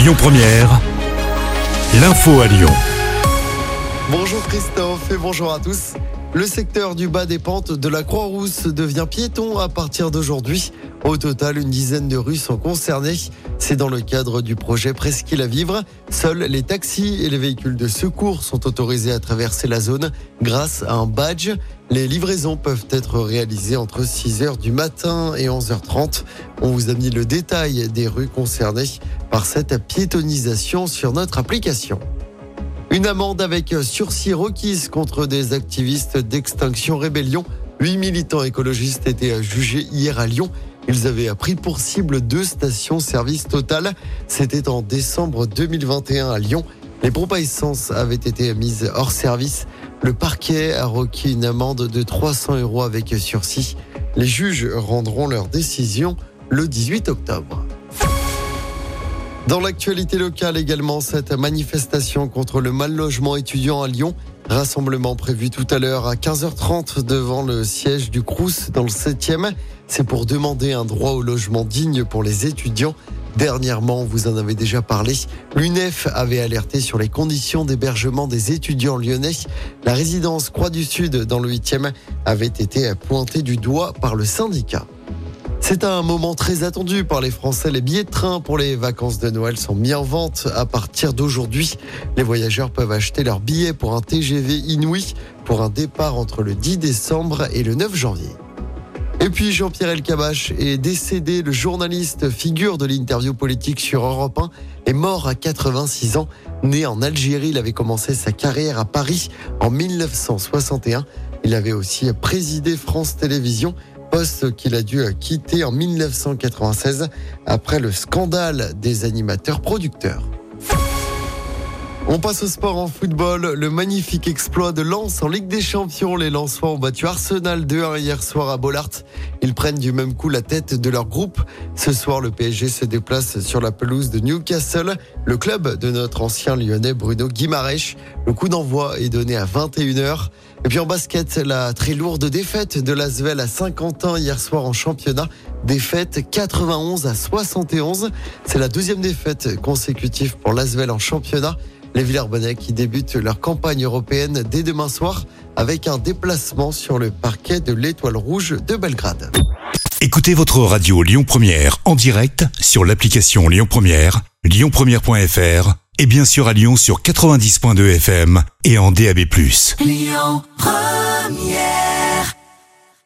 Lyon Première, l'info à Lyon. Bonjour Christophe et bonjour à tous. Le secteur du bas des pentes de la Croix-Rousse devient piéton à partir d'aujourd'hui. Au total, une dizaine de rues sont concernées. C'est dans le cadre du projet Presqu'île à vivre. Seuls les taxis et les véhicules de secours sont autorisés à traverser la zone grâce à un badge. Les livraisons peuvent être réalisées entre 6h du matin et 11h30. On vous a mis le détail des rues concernées par cette piétonisation sur notre application. Une amende avec sursis requise contre des activistes d'Extinction Rébellion. Huit militants écologistes étaient jugés hier à Lyon. Ils avaient pris pour cible deux stations-service Total. C'était en décembre 2021 à Lyon. Les pompes à essence avaient été mises hors service. Le parquet a requis une amende de 300 euros avec sursis. Les juges rendront leur décision le 18 octobre. Dans l'actualité locale également, cette manifestation contre le mal logement étudiant à Lyon. Rassemblement prévu tout à l'heure à 15h30 devant le siège du Crous dans le 7e. C'est pour demander un droit au logement digne pour les étudiants. Dernièrement, vous en avez déjà parlé, l'UNEF avait alerté sur les conditions d'hébergement des étudiants lyonnais. La résidence Croix du Sud dans le 8e avait été pointée du doigt par le syndicat. C'est un moment très attendu par les Français. Les billets de train pour les vacances de Noël sont mis en vente à partir d'aujourd'hui. Les voyageurs peuvent acheter leurs billets pour un TGV Inouï pour un départ entre le 10 décembre et le 9 janvier. Et puis Jean-Pierre Elkabach est décédé. Le journaliste, figure de l'interview politique sur Europe 1, est mort à 86 ans. Né en Algérie, il avait commencé sa carrière à Paris en 1961. Il avait aussi présidé France Télévisions, poste qu'il a dû quitter en 1996 après le scandale des animateurs producteurs. On passe au sport en football. Le magnifique exploit de Lens en Ligue des Champions. Les Lensois ont battu Arsenal 2-1 hier soir à Bollard. Ils prennent du même coup la tête de leur groupe. Ce soir, le PSG se déplace sur la pelouse de Newcastle, le club de notre ancien lyonnais Bruno Guimarèche. Le coup d'envoi est donné à 21h. Et puis en basket, la très lourde défaite de l'Asvel à Saint-Quentin hier soir en championnat. Défaite 91 à 71. C'est la deuxième défaite consécutive pour l'Asvel en championnat. Les Villers-Bonnais qui débutent leur campagne européenne dès demain soir avec un déplacement sur le parquet de l'Étoile Rouge de Belgrade. Écoutez votre radio Lyon Première en direct sur l'application Lyon Première, lyonpremière.fr et bien sûr à Lyon sur 90.2 FM et en DAB+. Lyon Première